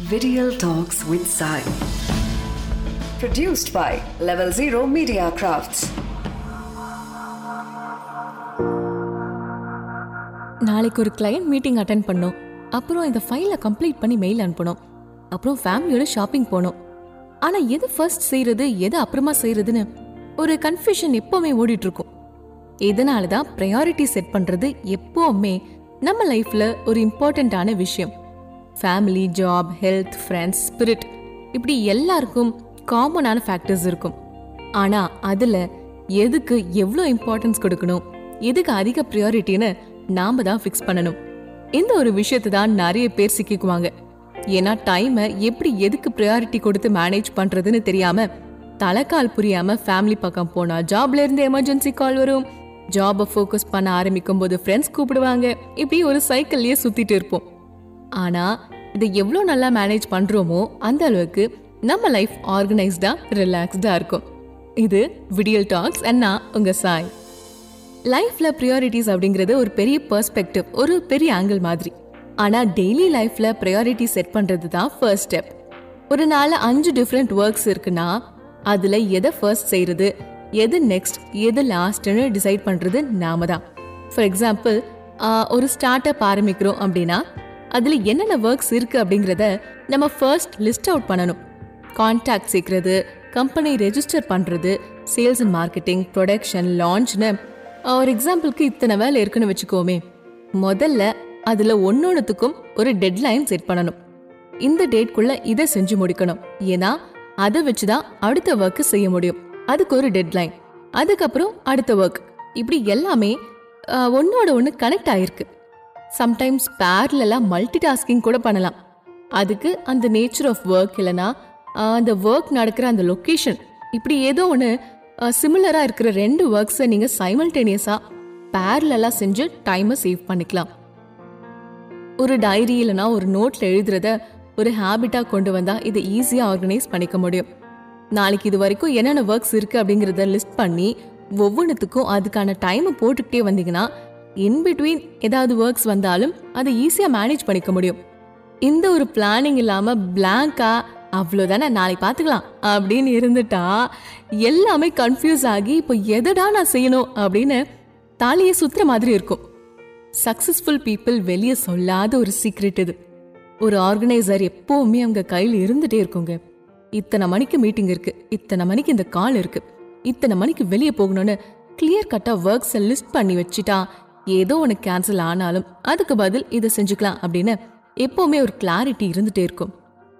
Video Talks with Sai. Produced by Level Zero Media Crafts. நாளைக்கு ஒரு client meeting attend பண்ணோம். அப்புறம் இந்த ஃபைலை கம்ப்ளீட் பண்ணி மெயில் அனுப்பணும் அப்புறம் ஃபேமிலியோட ஷாப்பிங் போனோம். ஆனால் எது ஃபர்ஸ்ட் செய்கிறது எது அப்புறமா செய்யறதுன்னு ஒரு கன்ஃபியூஷன் எப்போவுமே ஓடிட்டு இருக்கும் இதனால தான் ப்ரையாரிட்டி செட் பண்ணுறது எப்போவுமே நம்ம லைஃப்பில் ஒரு இம்பார்ட்டண்ட்டான விஷயம். Family job health friends spirit இப்படி எல்லாருக்கும் காமனான ஃபேக்டர்ஸ் இருக்கும். ஆனா அதுல எதுக்கு எவ்வளோ இம்பார்ட்டன்ஸ் கொடுக்கணும்? எதுக்கு அதிக ப்ரியாரிட்டின்னு நாம தான் ஃபிக்ஸ் பண்ணணும். இந்த ஒரு விஷயத்தை தான் நிறைய பேர் சிக்கிக்குவாங்க. ஏன்னா டைமை எப்படி எதுக்கு ப்ரையாரிட்டி கொடுத்து மேனேஜ் பண்றதுன்னு தெரியாம தலைக்கால் புரியாம ஃபேமிலி பக்கம் போனா ஜாப்ல இருந்து எமர்ஜென்சி கால் வரும். ஜாபை ஃபோக்கஸ் பண்ண ஆரம்பிக்கும் போது ஃப்ரெண்ட்ஸ் கூப்பிடுவாங்க. இப்படி ஒரு சைக்கிள்லயே சுத்திட்டு இருப்போம். ஆனால் இதை எவ்வளோ நல்லா மேனேஜ் பண்ணுறோமோ அந்த அளவுக்கு நம்ம லைஃப் ஆர்கனைஸ்டாக ரிலாக்ஸ்டாக இருக்கும். இது விடியல் டாக்ஸ் அண்ட் நான் சாய். லைஃப்பில் ப்ரியாரிட்டிஸ் அப்படிங்கிறது ஒரு பெரிய பெர்ஸ்பெக்டிவ் ஒரு பெரிய ஆங்கிள் மாதிரி. ஆனால் டெய்லி லைஃப்பில் ப்ரையாரிட்டி செட் பண்ணுறது தான் ஃபர்ஸ்ட் ஸ்டெப் ஒரு நாளில் அஞ்சு டிஃப்ரெண்ட் ஒர்க்ஸ் இருக்குன்னா அதில் எதை ஃபர்ஸ்ட் செய்கிறது எது நெக்ஸ்ட் எது லாஸ்ட்னு டிசைட் பண்ணுறது நாம தான். ஃபார் எக்ஸாம்பிள் ஒரு ஸ்டார்ட் அப் ஆரம்பிக்கிறோம் அப்படின்னா அதில் என்னென்ன ஒர்க்ஸ் இருக்குது அப்படிங்கிறத நம்ம ஃபர்ஸ்ட் லிஸ்ட் அவுட் பண்ணணும். கான்டாக்ட் சேர்க்கறது கம்பெனி ரெஜிஸ்டர் பண்ணுறது சேல்ஸ் அண்ட் மார்க்கெட்டிங் ப்ரொடக்ஷன் லான்ச்னு ஒரு எக்ஸாம்பிளுக்கு இத்தனை வேலை இருக்குன்னு வச்சுக்கோமே. முதல்ல அதில் ஒன்றொன்றுத்துக்கும் ஒரு டெட்லைன் செட் பண்ணணும். இந்த டேட்குள்ள இதை செஞ்சு முடிக்கணும். ஏன்னா அதை வச்சு தான் அடுத்த ஒர்க்கு செய்ய முடியும். அதுக்கு ஒரு டெட்லைன் அதுக்கப்புறம் அடுத்த ஒர்க் இப்படி எல்லாமே ஒன்னோட ஒன்று கனெக்ட் ஆயிருக்கு. சம்டைம்ஸ் பேர்லெல்லாம் மல்டி டாஸ்கிங் கூட பண்ணலாம். அதுக்கு அந்த நேச்சர் ஆஃப் ஒர்க் இல்லைன்னா அந்த ஒர்க் நடக்கிற அந்த லொக்கேஷன் இப்படி ஏதோ ஒன்று சிமிலராக இருக்கிற ரெண்டு ஒர்க்ஸை நீங்கள் சைமல்டேனியஸாக பேர்லெல்லாம் செஞ்சு டைமை சேவ் பண்ணிக்கலாம். ஒரு டைரி இல்லைனா ஒரு நோட்டில் எழுதுறத ஒரு ஹேபிட்டாக கொண்டு வந்தால் இதை ஈஸியாக ஆர்கனைஸ் பண்ணிக்க முடியும். நாளைக்கு இது வரைக்கும் என்னென்ன ஒர்க்ஸ் இருக்குது அப்படிங்கிறத லிஸ்ட் பண்ணி ஒவ்வொன்றுத்துக்கும் அதுக்கான டைமை போட்டுக்கிட்டே வந்தீங்கன்னா இன்பிட்வீன் ஏதாவது ஒர்க்ஸ் வந்தாலும் அதை ஈஸியா மேனேஜ் பண்ணிக்க முடியும். இந்த ஒரு பிளானிங் இல்லாம பிளாங்கா அவ்வளோதானே நாளைக்கு பார்த்துக்கலாம் அப்படின்னு இருந்துட்டா எல்லாமே கன்ஃபியூஸ் ஆகி இப்போ எதடா நான் செய்யணும் அப்படின்னு தாலியை சுத்துற மாதிரி இருக்கும். சக்சஸ்ஃபுல் பீப்புள் வெளியே சொல்லாத ஒரு சீக்ரெட் இது. ஒரு ஆர்கனைசர் எப்போவுமே அவங்க கையில் இருந்துட்டே இருக்குங்க. இத்தனை மணிக்கு மீட்டிங் இருக்கு இத்தனை மணிக்கு இந்த கால் இருக்கு இத்தனை மணிக்கு வெளியே போகணும்னு கிளியர் கட்டாக ஒர்க்ஸை லிஸ்ட் பண்ணி வச்சுட்டா ஏதோ உனக்கு கேன்சல் ஆனாலும் அதுக்கு பதில் இதை செஞ்சுக்கலாம் அப்படின்னு எப்போவுமே ஒரு கிளாரிட்டி இருந்துட்டே இருக்கும்.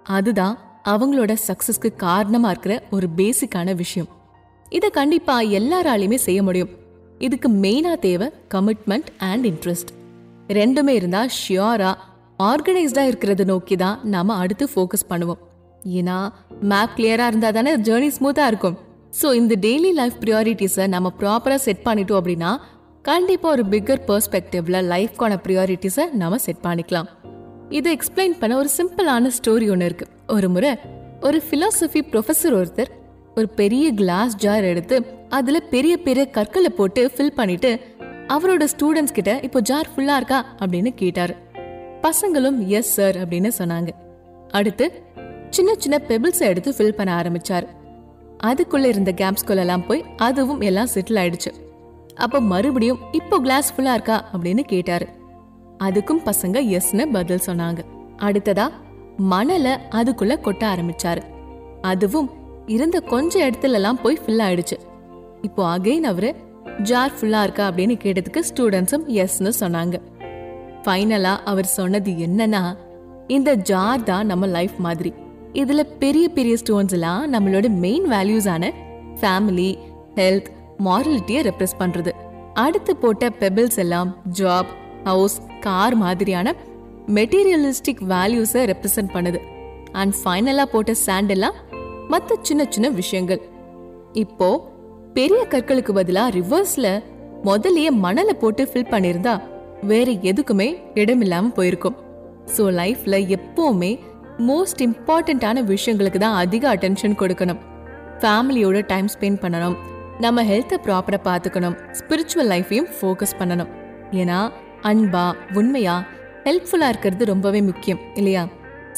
அதுதான் அவங்களோட சக்சஸ்க்கு காரணமா இருக்கிற ஒரு பேசிக்கான விஷயம். இதை கண்டிப்பா எல்லாராலையுமே செய்ய முடியும். இதுக்கு மெயினா தேவை கமிட்மெண்ட் அண்ட் இன்ட்ரெஸ்ட் ரெண்டுமே இருந்தா ஷியோராக ஆர்கனைஸ்டா இருக்கிறத நோக்கி தான் நாம அடுத்து ஃபோக்கஸ் பண்ணுவோம். ஏன்னா மேப் கிளியரா இருந்தா தானே ஜேர்னி ஸ்மூத்தா இருக்கும். ஸோ இந்த டெய்லி லைஃப் ப்ரியாரிட்டிஸை நம்ம ப்ராப்பராக செட் பண்ணிட்டோம் அப்படின்னா கண்டிப்பா ஒரு பிக்கர் பெர்ஸ்பெக்டிவ்ல லைஃப்க்கான ப்ரியாரிட்டிஸை நாம செட் பண்ணிக்கலாம். இதை எக்ஸ்பிளைன் பண்ண ஒரு சிம்பிளான ஸ்டோரி ஒன்று இருக்கு. ஒரு முறை ஒரு ஃபிலாசபி ப்ரொஃபஸர் ஒருத்தர் ஒரு பெரிய கிளாஸ் ஜார் எடுத்து அதுல பெரிய பெரிய கற்களை போட்டு ஃபில் பண்ணிட்டு அவரோட ஸ்டூடெண்ட்ஸ் கிட்ட இப்போ ஜார் ஃபுல்லா இருக்கா? அப்படின்னு கேட்டாரு. பசங்களும் எஸ் சார் அப்படின்னு சொன்னாங்க. அடுத்து சின்ன சின்ன பெபிள்ஸை எடுத்து ஃபில் பண்ண ஆரம்பிச்சாரு. அதுக்குள்ள இருந்த கேப்ஸ்குள்ளெல்லாம் போய் அதுவும் எல்லாம் செட்டில் ஆயிடுச்சு. அப்போ மறுபடியும் இப்போ கிளாஸ் ஃபுல்லா இருக்கா அப்படின்னு கேட்டாரு. அதுக்கும் பசங்க எஸ்னு பதில் சொன்னாங்க. அடுத்ததா மணலை அதுக்குள்ள கொட்ட ஆரம்பிச்சாரு. அதுவும் இருந்த கொஞ்ச இடத்துலலாம் போய் ஃபில் ஆயிடுச்சு. இப்போ அகைன் அவரு ஜார் ஃபுல்லா இருக்கா? அப்படின்னு கேட்டதுக்கு ஸ்டூடெண்ட்ஸும் எஸ்னு சொன்னாங்க. ஃபைனலா அவர் சொன்னது என்னன்னா இந்த ஜார் தான் நம்ம லைஃப் மாதிரி. இதுல பெரிய பெரிய ஸ்டோன்ஸ் எல்லாம் நம்மளோட மெயின் வேல்யூஸான ஃபேமிலி ஹெல்த் மாரலிட்டியை ரெப்ரஸ் பண்றது. அடுத்து போட்ட பெபிள்ஸ் எல்லாம் ஜாப் ஹவுஸ் கார் மாதிரியான மெட்டீரியலிஸ்டிக் வேல்யூஸை ரெப்ரசன்ட் பண்ணுது. அண்ட் ஃபைனலாக போட்ட சாண்ட் எல்லாம் மற்ற சின்ன சின்ன விஷயங்கள். இப்போ பெரிய கற்களுக்கு பதிலா ரிவர்ஸ்ல முதல்லயே மணலை போட்டு ஃபில் பண்ணியிருந்தா வேற எதுக்குமே இடமில்லாம போயிருக்கும். ஸோ லைஃப்ல எப்பவுமே மோஸ்ட் இம்பார்ட்டண்ட்டான விஷயங்களுக்கு தான் அதிக அட்டென்ஷன் கொடுக்கணும். ஃபேமிலியோட டைம் ஸ்பெண்ட் பண்ணணும். நம்ம ஹெல்த்தை ப்ராப்பராக பார்த்துக்கணும். ஸ்பிரிச்சுவல் லைஃப்பையும் ஃபோக்கஸ் பண்ணணும். ஏன்னா அன்பா உண்மையா ஹெல்ப்ஃபுல்லாக இருக்கிறது ரொம்பவே முக்கியம் இல்லையா?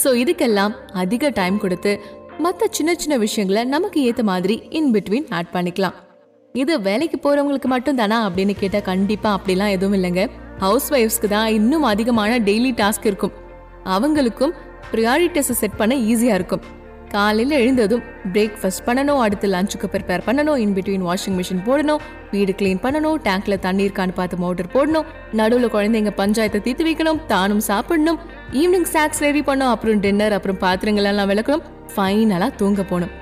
ஸோ இதுக்கெல்லாம் அதிக டைம் கொடுத்து மற்ற சின்ன சின்ன விஷயங்களை நமக்கு ஏற்ற மாதிரி இன் பிட்வீன் ஆட் பண்ணிக்கலாம். இது வேலைக்கு போகிறவங்களுக்கு மட்டும் தானா அப்படின்னு கேட்டால் கண்டிப்பாக அப்படிலாம் எதுவும் இல்லைங்க. ஹவுஸ் ஒய்ஃப்ஸ்க்கு தான் இன்னும் அதிகமான டெய்லி டாஸ்க் இருக்கும். அவங்களுக்கும் ப்ரியாரிட்டிஸை செட் பண்ண ஈஸியாக இருக்கும். காலையில் எழுந்ததும் பிரேக்ஃபாஸ்ட் பண்ணணும் அடுத்து லஞ்சுக்கு ப்ரிப்பேர் பண்ணணும் இன் பிட்வீன் வாஷிங் மிஷின் போடணும் வீடு க்ளீன் பண்ணணும் டேங்க்ல தண்ணி இருக்கான்னு பார்த்து மோட்டர் போடணும் நடுவில் குழந்தைங்க பஞ்சாயத்தை தீர்த்து வைக்கணும் தானும் சாப்பிடணும் ஈவினிங் ஸ்நாக்ஸ் ரெடி பண்ணணும் அப்புறம் டின்னர் அப்புறம் பாத்திரங்கள் எல்லாம் விளக்கணும் ஃபைனலாக தூங்க போகணும்.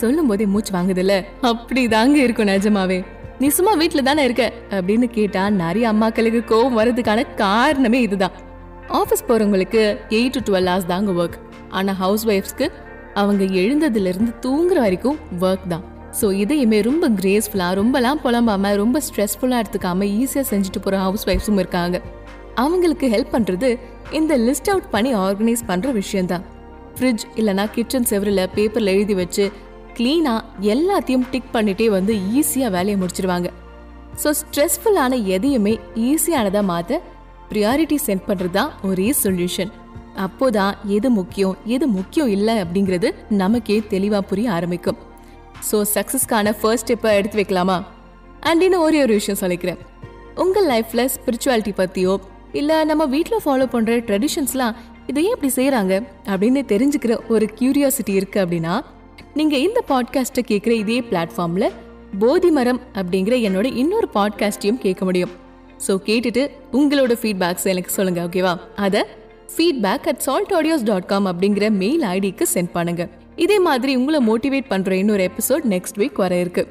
சொல்லும் போதே மூச்சு வாங்குதில்ல? அப்படி தாங்க இருக்கும் நிஜமாவே. நீ சும்மா வீட்டில் தானே இருக்க? அப்படின்னு கேட்டா நிறைய அம்மாக்களுக்கு கோவம் வர்றதுக்கான காரணமே இதுதான். ஆஃபீஸ் போகிறவங்களுக்கு எயிட் டு டுவெல் ஹவர்ஸ் தாங்க ஒர்க் ஆனால் ஹவுஸ் ஒய்ஃப்ஸ்க்கு அவங்க எழுந்ததுலேருந்து தூங்குற வரைக்கும் ஒர்க் தான். ஸோ இதையுமே ரொம்ப கிரேஸ்ஃபுல்லாக ரொம்பலாம் புலம்பாமல் ரொம்ப ஸ்ட்ரெஸ்ஃபுல்லாக எடுத்துக்காமல் ஈஸியாக செஞ்சுட்டு போகிற ஹவுஸ் ஒய்ஃப்ஸும் இருக்காங்க. அவங்களுக்கு ஹெல்ப் பண்ணுறது இந்த லிஸ்ட் அவுட் பண்ணி ஆர்கனைஸ் பண்ணுற விஷயந்தான் ஃப்ரிட்ஜ் இல்லைனா கிச்சன் செவரில் பேப்பரில் எழுதி வச்சு க்ளீனாக எல்லாத்தையும் டிக் பண்ணிட்டே வந்து ஈஸியாக வேலையை முடிச்சிருவாங்க. ஸோ ஸ்ட்ரெஸ்ஃபுல்லான எதையுமே ஈஸியானதாக மாற்ற ப்ரியாரிட்டி சென்ட் பண்ணுறது தான் ஒரே சொல்யூஷன் அப்போதான் எது முக்கியம் எது முக்கியம் இல்லை அப்படிங்கிறது நமக்கே தெளிவாக புரிய ஆரம்பிக்கும். ஸோ சக்ஸஸ்க்கான ஃபர்ஸ்ட் ஸ்டெப்பை எடுத்து வைக்கலாமா? அண்ட் இன்னும் ஒரே ஒரு விஷயம் சொல்லிக்கிறேன். உங்கள் லைஃப்ல ஸ்பிரிச்சுவாலிட்டி பற்றியோ இல்லை நம்ம வீட்டில் ஃபாலோ பண்ணுற ட்ரெடிஷன்ஸ்லாம் இதை ஏன் இப்படி செய்கிறாங்க அப்படின்னு தெரிஞ்சுக்கிற ஒரு கியூரியாசிட்டி இருக்குது அப்படின்னா நீங்கள் இந்த பாட்காஸ்ட்டை கேட்குற இதே பிளாட்ஃபார்மில் போதி மரம் அப்படிங்கிற என்னோட இன்னொரு பாட்காஸ்ட்டையும் கேட்க முடியும். ஸோ கேட்டுட்டு உங்களோட ஃபீட்பேக்ஸ் எனக்கு சொல்லுங்கள் ஓகேவா அதை feedback at Salt Audios dot com அப்படிங்கிற மெயில் ஐடிக்கு சென்ட் பண்ணுங்க. இதே மாதிரி உங்களை மோட்டிவேட் பண்ற இன்னொரு எபிசோட் நெக்ஸ்ட் வீக் வர இருக்கு.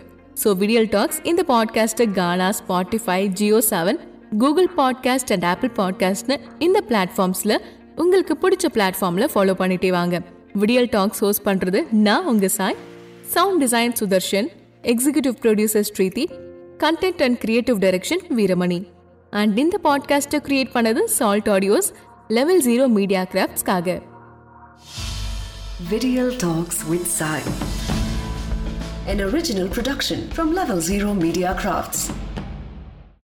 ஸோ விடியல் டாக்ஸ் இந்த பாட்காஸ்ட்டை Gaana Spotify Jio Saavn Google podcast and Apple பாட்காஸ்ட்னு இந்த பிளாட்ஃபார்ம்ஸில் உங்களுக்கு பிடிச்ச பிளாட்ஃபார்மில் ஃபாலோ பண்ணிட்டே வாங்க. விடியல் டாக்ஸ் ஹோஸ்ட் பண்ணுறது நான் உங்கள் Sai. Sound design Sudarshan executive producer Sridhi content and creative direction Veeramani. And இந்த பாட்காஸ்ட்டை கிரியேட் பண்ணது Salt Audios level zero media கிராஃப்ட்ஸ்க்காக Videal Talks with Sai. An original production from Level Zero Media Crafts.